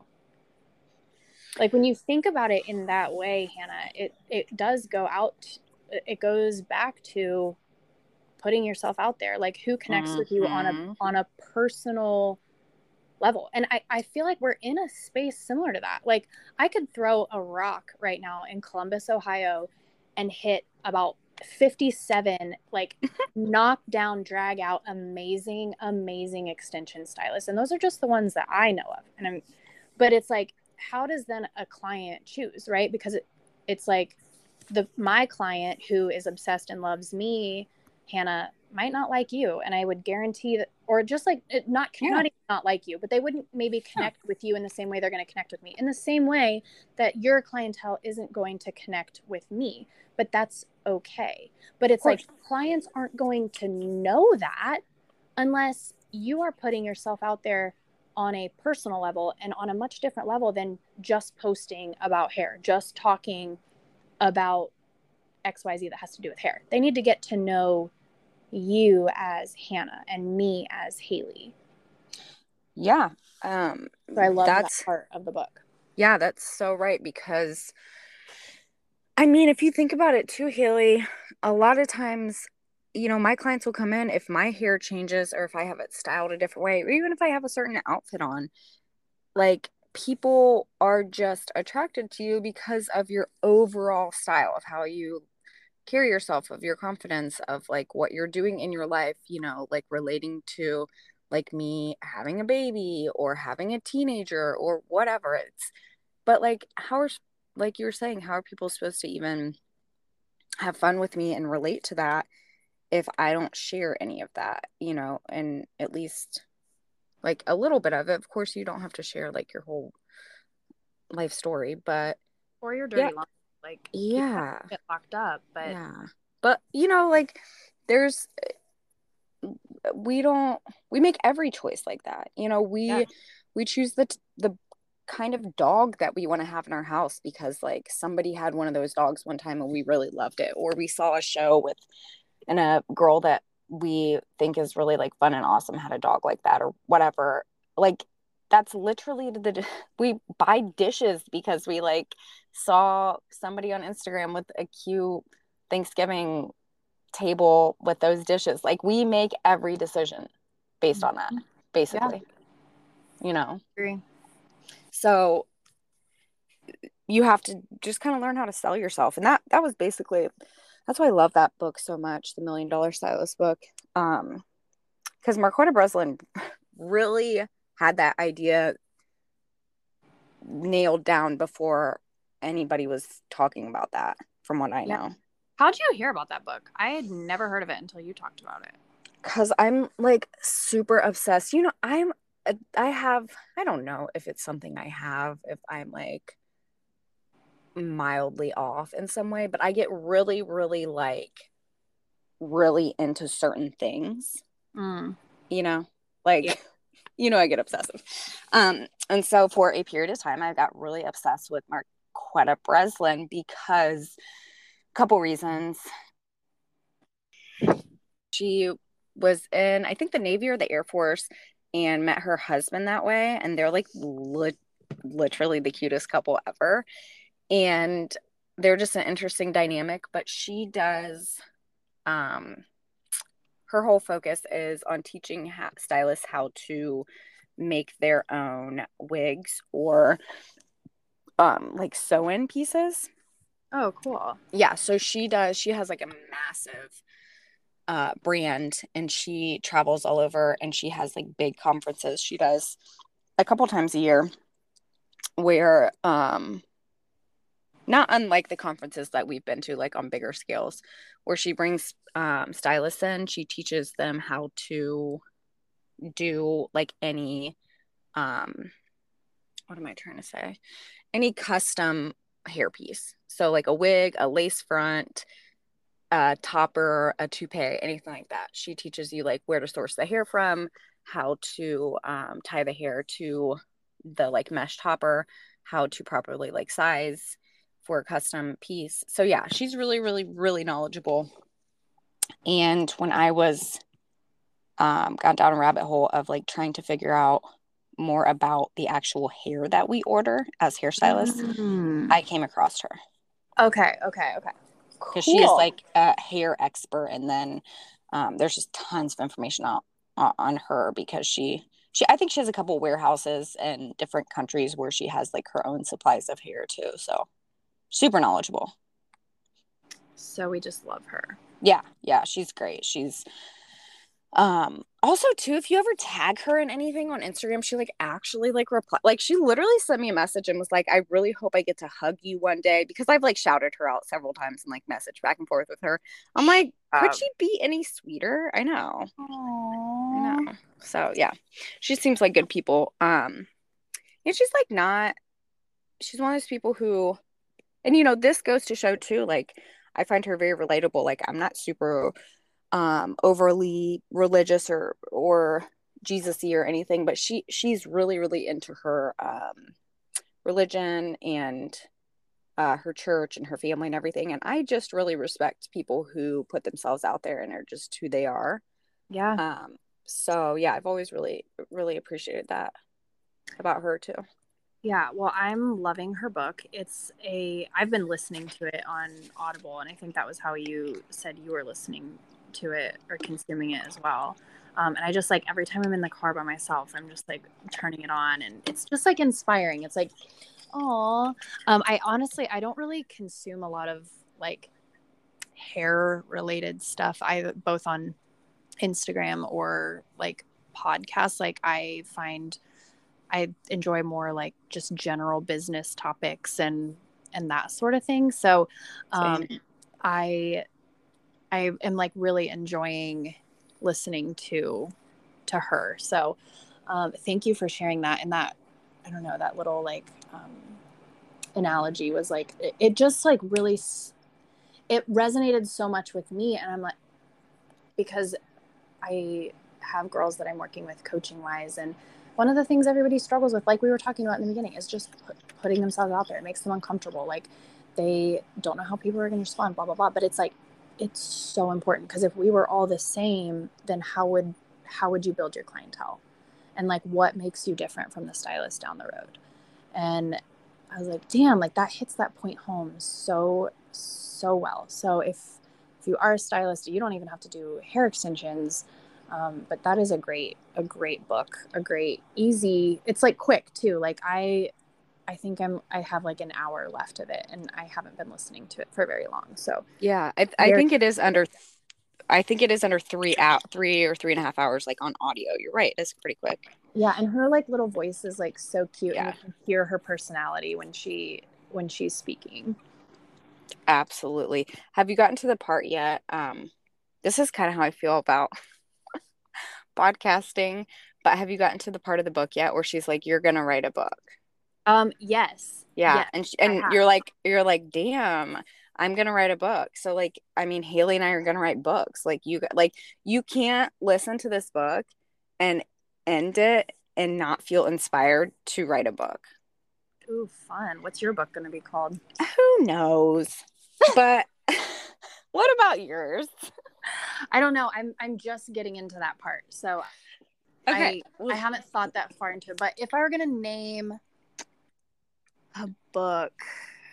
A: Like when you think about it in that way, Hannah, it it does go out. It goes back to putting yourself out there like who connects mm-hmm. with you on a mm-hmm. on a personal level. And I, I feel like we're in a space similar to that. Like I could throw a rock right now in Columbus, Ohio, and hit about 57 like knock down drag out amazing amazing extension stylists and those are just the ones that i know of and i'm but it's like how does then a client choose right because it, it's like the my client who is obsessed and loves me hannah might not like you and i would guarantee that or just like not yeah. not, not like you but they wouldn't maybe connect yeah. with you in the same way they're going to connect with me in the same way that your clientele isn't going to connect with me but that's okay but it's like clients aren't going to know that unless you are putting yourself out there on a personal level and on a much different level than just posting about hair just talking about xyz that has to do with hair they need to get to know you as Hannah and me as Haley.
B: Yeah. Um
A: so I love that's, that part of the book.
B: Yeah, that's so right because I mean, if you think about it too, Haley, a lot of times, you know, my clients will come in if my hair changes or if I have it styled a different way, or even if I have a certain outfit on, like people are just attracted to you because of your overall style of how you carry yourself of your confidence of like what you're doing in your life you know like relating to like me having a baby or having a teenager or whatever it's but like how are like you were saying how are people supposed to even have fun with me and relate to that if i don't share any of that you know and at least like a little bit of it of course you don't have to share like your whole life story but
A: or your dirty yeah. Like,
B: yeah,
A: get locked up. But
B: yeah, but you know, like there's we don't we make every choice like that. You know, we yeah. we choose the the kind of dog that we want to have in our house because like somebody had one of those dogs one time and we really loved it or we saw a show with and a girl that we think is really like fun and awesome had a dog like that or whatever like that's literally the we buy dishes because we like saw somebody on Instagram with a cute Thanksgiving table with those dishes. Like we make every decision based on that, basically. Yeah. You know.
A: Agree.
B: So you have to just kind of learn how to sell yourself. And that that was basically that's why I love that book so much, the Million Dollar Stylist book. Um because Marquetta Breslin really had that idea nailed down before anybody was talking about that from what I yeah. Know.
A: How'd you hear about that book? I had never heard of it until you talked about it.
B: Cuz I'm like super obsessed. You know, I'm I have I don't know if it's something I have if I'm like mildly off in some way, but I get really really like really into certain things.
A: Mm.
B: You know, like yeah you know I get obsessive. Um, and so for a period of time, I got really obsessed with Marquetta Breslin because couple reasons. She was in, I think, the Navy or the Air Force and met her husband that way. And they're like li- literally the cutest couple ever. And they're just an interesting dynamic. But she does um her whole focus is on teaching ha- stylists how to make their own wigs or um like sew in pieces.
A: Oh, cool.
B: Yeah, so she does she has like a massive uh brand and she travels all over and she has like big conferences. She does a couple times a year where um not unlike the conferences that we've been to like on bigger scales where she brings um stylists in she teaches them how to do like any um what am i trying to say any custom hairpiece so like a wig a lace front a topper a toupee anything like that she teaches you like where to source the hair from how to um, tie the hair to the like mesh topper how to properly like size for a custom piece. So yeah, she's really, really, really knowledgeable. And when I was um, got down a rabbit hole of like trying to figure out more about the actual hair that we order as hairstylists, mm. I came across her.
A: Okay, okay, okay.
B: Because cool. she is like a hair expert, and then um, there's just tons of information out uh, on her because she she I think she has a couple warehouses in different countries where she has like her own supplies of hair too. So super knowledgeable.
A: So we just love her.
B: Yeah, yeah, she's great. She's um also too if you ever tag her in anything on Instagram, she like actually like reply like she literally sent me a message and was like, I really hope I get to hug you one day because I've like shouted her out several times and like messaged back and forth with her. I'm like, um, could she be any sweeter? I know. Aww. I know. So yeah. She seems like good people. Um and she's like not she's one of those people who and you know this goes to show too like i find her very relatable like i'm not super um overly religious or or jesus-y or anything but she she's really really into her um religion and uh, her church and her family and everything. And i just really respect people who put themselves out there and are just who they are.
A: Yeah.
B: Um so yeah i've always really really appreciated that about her too.
A: Yeah, well, I'm loving her book. It's a I've been listening to it on Audible, and I think that was how you said you were listening to it or consuming it as well. Um, and I just like every time I'm in the car by myself, I'm just like turning it on, and it's just like inspiring. It's like, oh, um, I honestly I don't really consume a lot of like hair related stuff. I both on Instagram or like podcasts. Like I find I enjoy more like just general business topics and and that sort of thing. So um, I I am like really enjoying listening to to her. So um, thank you for sharing that and that I don't know that little like um, analogy was like it, it just like really it resonated so much with me and I'm like because I have girls that I'm working with coaching wise and one of the things everybody struggles with, like we were talking about in the beginning, is just put, putting themselves out there. It makes them uncomfortable. Like they don't know how people are going to respond, blah, blah, blah. But it's like, it's so important because if we were all the same, then how would, how would you build your clientele? And like, what makes you different from the stylist down the road? And I was like, damn, like that hits that point home so, so well. So if, if you are a stylist, you don't even have to do hair extensions um, but that is a great a great book a great easy it's like quick too like i i think i'm i have like an hour left of it and i haven't been listening to it for very long so.
B: Yeah i, I think it is under i think it is under three out three or three and a half hours like on audio. You're right it's pretty quick.
A: Yeah and her like little voice is like so cute yeah. and you can hear her personality when she when she's speaking.
B: Absolutely. Have you gotten to the part yet um this is kind of how i feel about podcasting, but have you gotten to the part of the book yet where she's like, "You're gonna write a book"?
A: Um, yes.
B: Yeah, yes, and and you're like, you're like, damn. I'm gonna write a book. So like, I mean, Haley and I are gonna write books. Like you, like you can't listen to this book and end it and not feel inspired to write a book.
A: Ooh, fun. What's your book gonna be called?
B: Who knows? but what about yours?
A: I don't know. I'm I'm just getting into that part. So okay. I, I haven't thought that far into it. But if I were gonna name a book,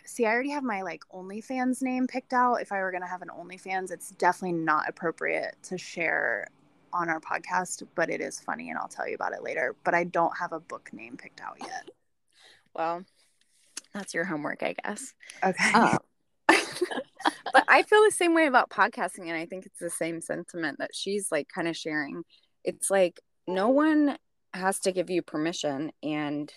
A: see, I already have my like OnlyFans name picked out. If I were gonna have an OnlyFans, it's definitely not appropriate to share on our podcast, but it is funny and I'll tell you about it later. But I don't have a book name picked out yet.
B: Well, that's your homework, I guess.
A: Okay.
B: Um, but I feel the same way about podcasting, and I think it's the same sentiment that she's like kind of sharing. It's like no one has to give you permission, and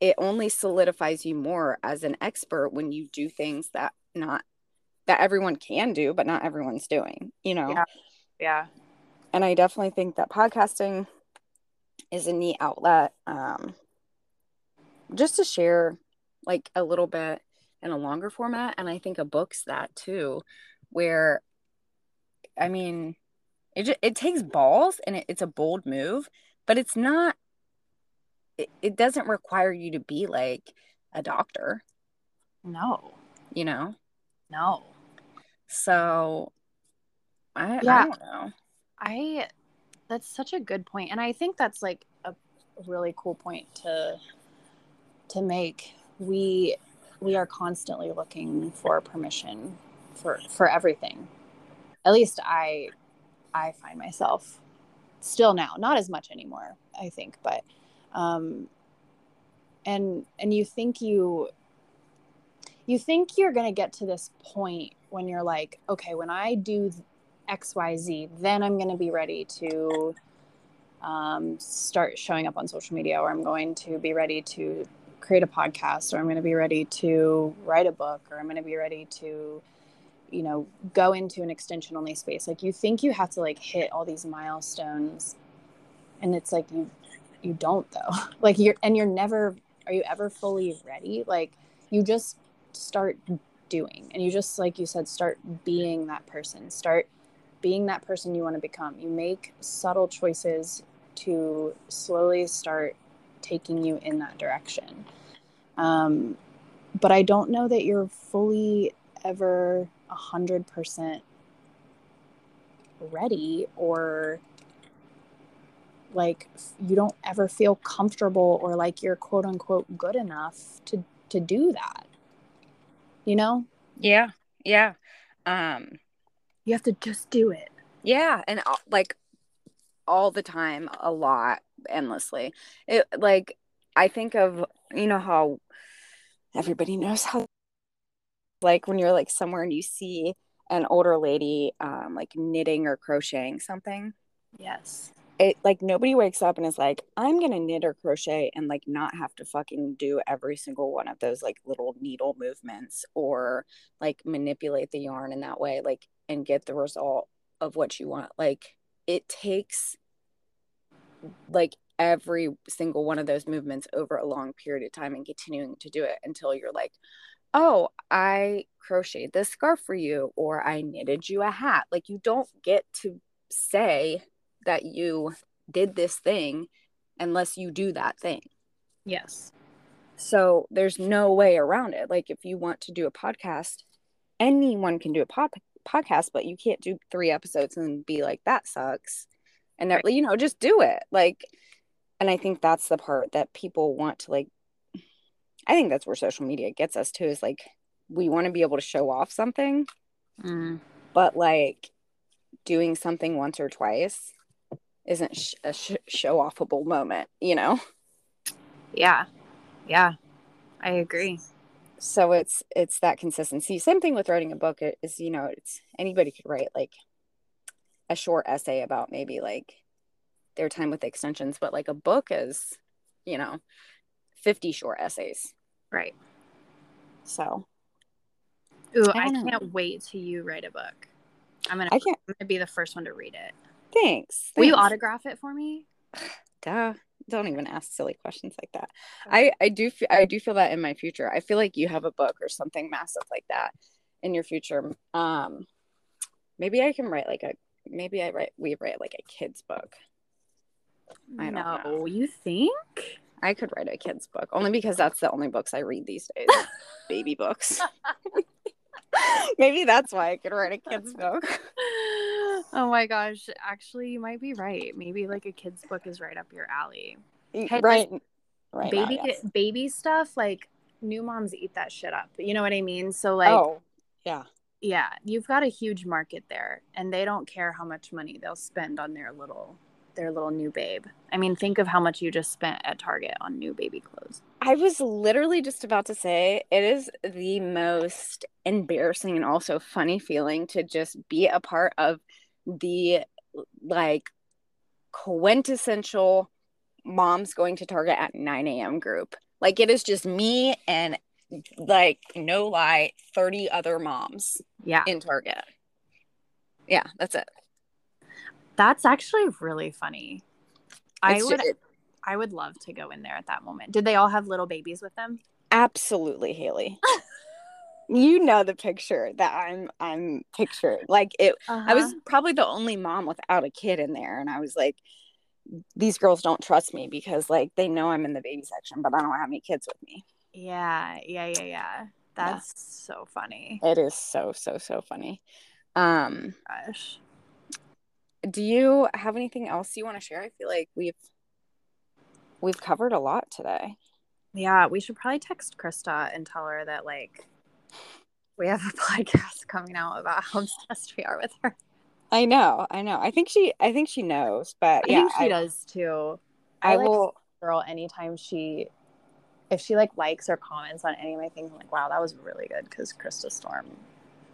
B: it only solidifies you more as an expert when you do things that not that everyone can do, but not everyone's doing. You know.
A: Yeah. Yeah.
B: And I definitely think that podcasting is a neat outlet, um, just to share like a little bit in a longer format and i think a book's that too where i mean it, just, it takes balls and it, it's a bold move but it's not it, it doesn't require you to be like a doctor
A: No.
B: you know
A: No.
B: so i,
A: Yeah.
B: I don't know
A: I that's such a good point and I think that's like a really cool point to to make. We we are constantly looking for permission for for everything. At least I I find myself still now, not as much anymore, I think, but um and and you think you you think you're going to get to this point when you're like, okay, when I do XYZ, then I'm going to be ready to um, start showing up on social media, or I'm going to be ready to create a podcast, or I'm going to be ready to write a book, or I'm going to be ready to, you know, go into an extension only space. Like you think you have to like hit all these milestones, and it's like you you don't though. like you're and you're never are you ever fully ready? Like you just start doing and you just like you said start being that person start being that person you want to become you make subtle choices to slowly start taking you in that direction um, but i don't know that you're fully ever a hundred percent ready or like you don't ever feel comfortable or like you're quote unquote good enough to to do that you know
B: yeah yeah um
A: you have to just do it
B: Yeah, and like all the time, a lot, endlessly. It like I think of you know how everybody knows how like when you're like somewhere and you see an older lady um like knitting or crocheting something.
A: yes
B: It like nobody wakes up and is like, I'm gonna knit or crochet and like not have to fucking do every single one of those like little needle movements or like manipulate the yarn in that way, like and get the result of what you want. Like it takes like every single one of those movements over a long period of time and continuing to do it until you're like, oh, I crocheted this scarf for you or I knitted you a hat. Like you don't get to say that you did this thing unless you do that thing.
A: yes
B: So there's no way around it. Like if you want to do a podcast, anyone can do a pod- podcast, but you can't do three episodes and be like that sucks. And that, you know, just do it. Like and I think that's the part that people want to like I think that's where social media gets us to is like we want to be able to show off something,
A: mm.
B: but like doing something once or twice isn't sh- a sh- show offable moment, you know?
A: yeah. Yeah. I agree.
B: So it's it's that consistency. Same thing with writing a book it is you know it's anybody could write like a short essay about maybe like their time with extensions but like a book is you know 50 short essays.
A: Right.
B: So
A: ooh
B: I
A: i,
B: know.
A: can't wait till you write a book. I'm gonna
B: i can't
A: I'm gonna be the first one to read it
B: thanks,
A: will you autograph it for me
B: Duh. don't even ask silly questions like that i i do feel i do feel that in my future i feel like you have a book or something massive like that in your future um maybe i can write like a maybe i write we write like a kids book I don't
A: no
B: know.
A: you think
B: I could write a kid's book only because that's the only books I read these days. Baby books. Maybe that's why I could write a kid's book.
A: Oh my gosh actually you might be right maybe like a kid's book is right up your alley Hey,
B: right. Right. now,
A: baby
B: yes.
A: baby stuff like new moms eat that shit up. You know what I mean? So like
B: oh, yeah.
A: yeah, you've got a huge market there and they don't care how much money they'll spend on their little their little new babe. I mean, think of how much you just spent at Target on new baby clothes.
B: I was literally just about to say it is the most embarrassing and also funny feeling to just be a part of the like quintessential moms going to Target at 9 a.m. group. Like it is just me and like no lie, 30 other moms
A: Yeah.
B: in Target. Yeah, that's it.
A: That's actually really funny. I
B: It's
A: would
B: ju-
A: I would love to go in there at that moment. Did they all have little babies with them?
B: absolutely Haley. you know the picture that I'm I'm picturing. Like it I was probably the only mom without a kid in there and I was like these girls don't trust me because like they know I'm in the baby section but I don't have any kids with me.
A: Yeah, yeah, yeah, yeah. That's so funny.
B: It is so so so funny. Um
A: Gosh.
B: do you have anything else you want to share? I feel like we've we've covered a lot today.
A: Yeah, we should probably text Krista and tell her that like we have a podcast coming out about how obsessed we are with her.
B: I know, I know. I think she I think she knows, but
A: I
B: yeah,
A: think she
B: I,
A: does too.
B: I,
A: I like-
B: will
A: Girl, anytime she if she like likes or comments on any of my things, I'm like, wow, that was really good because Krista Storm.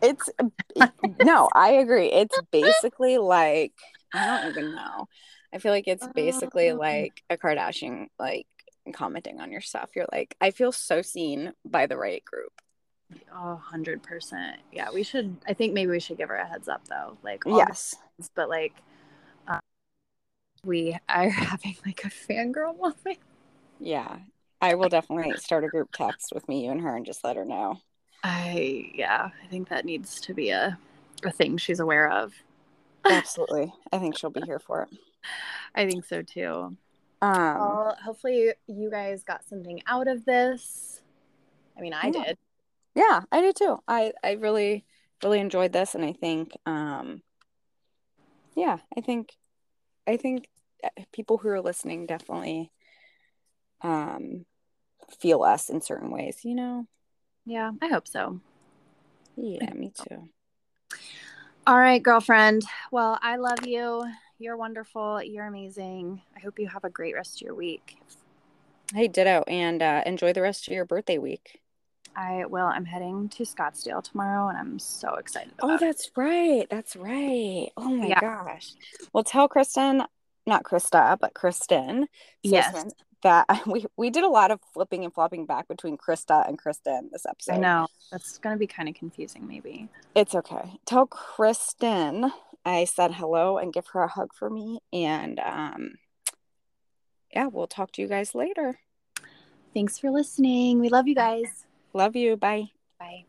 B: it's no, I agree. It's basically like I don't even know. I feel like it's basically
A: Um.
B: like a Kardashian like commenting on your stuff. You're like, I feel so seen by the right group.
A: Oh, 100%. Yeah, we should. I think maybe we should give her a heads up though. Like, all
B: Yes.
A: things, but like, um, we are having like a fangirl moment.
B: Yeah. I will definitely start a group text with me, you, and her, and just let her know.
A: I, yeah, I think that needs to be a, a thing she's aware of.
B: Absolutely. I think she'll be here for it.
A: I think so too.
B: Um,
A: Well, hopefully you guys got something out of this. I mean, I
B: Yeah.
A: did.
B: Yeah, I do too. I I really really enjoyed this, and I think, um, yeah, I think, I think uh, people who are listening definitely, um, feel us in certain ways. You know.
A: Yeah, I hope so.
B: Yeah, me too.
A: All right, girlfriend. Well, I love you. You're wonderful. You're amazing. I hope you have a great rest of your week.
B: Hey, ditto, and uh, enjoy the rest of your birthday week.
A: I will. I'm heading to Scottsdale tomorrow and I'm so excited
B: Oh,
A: about it.
B: that's right. That's right. Oh my
A: Yeah.
B: gosh. Well, tell Kristen, not Krista, but Kristen,
A: Yes.
B: Sussman, that we we did a lot of flipping and flopping back between Krista and Kristen this episode.
A: I know. That's going to be kind of confusing, maybe.
B: It's okay. Tell Kristen I said hello and give her a hug for me. And um, yeah, we'll talk to you guys later.
A: Thanks for listening. We love you guys.
B: Love you. Bye.
A: Bye.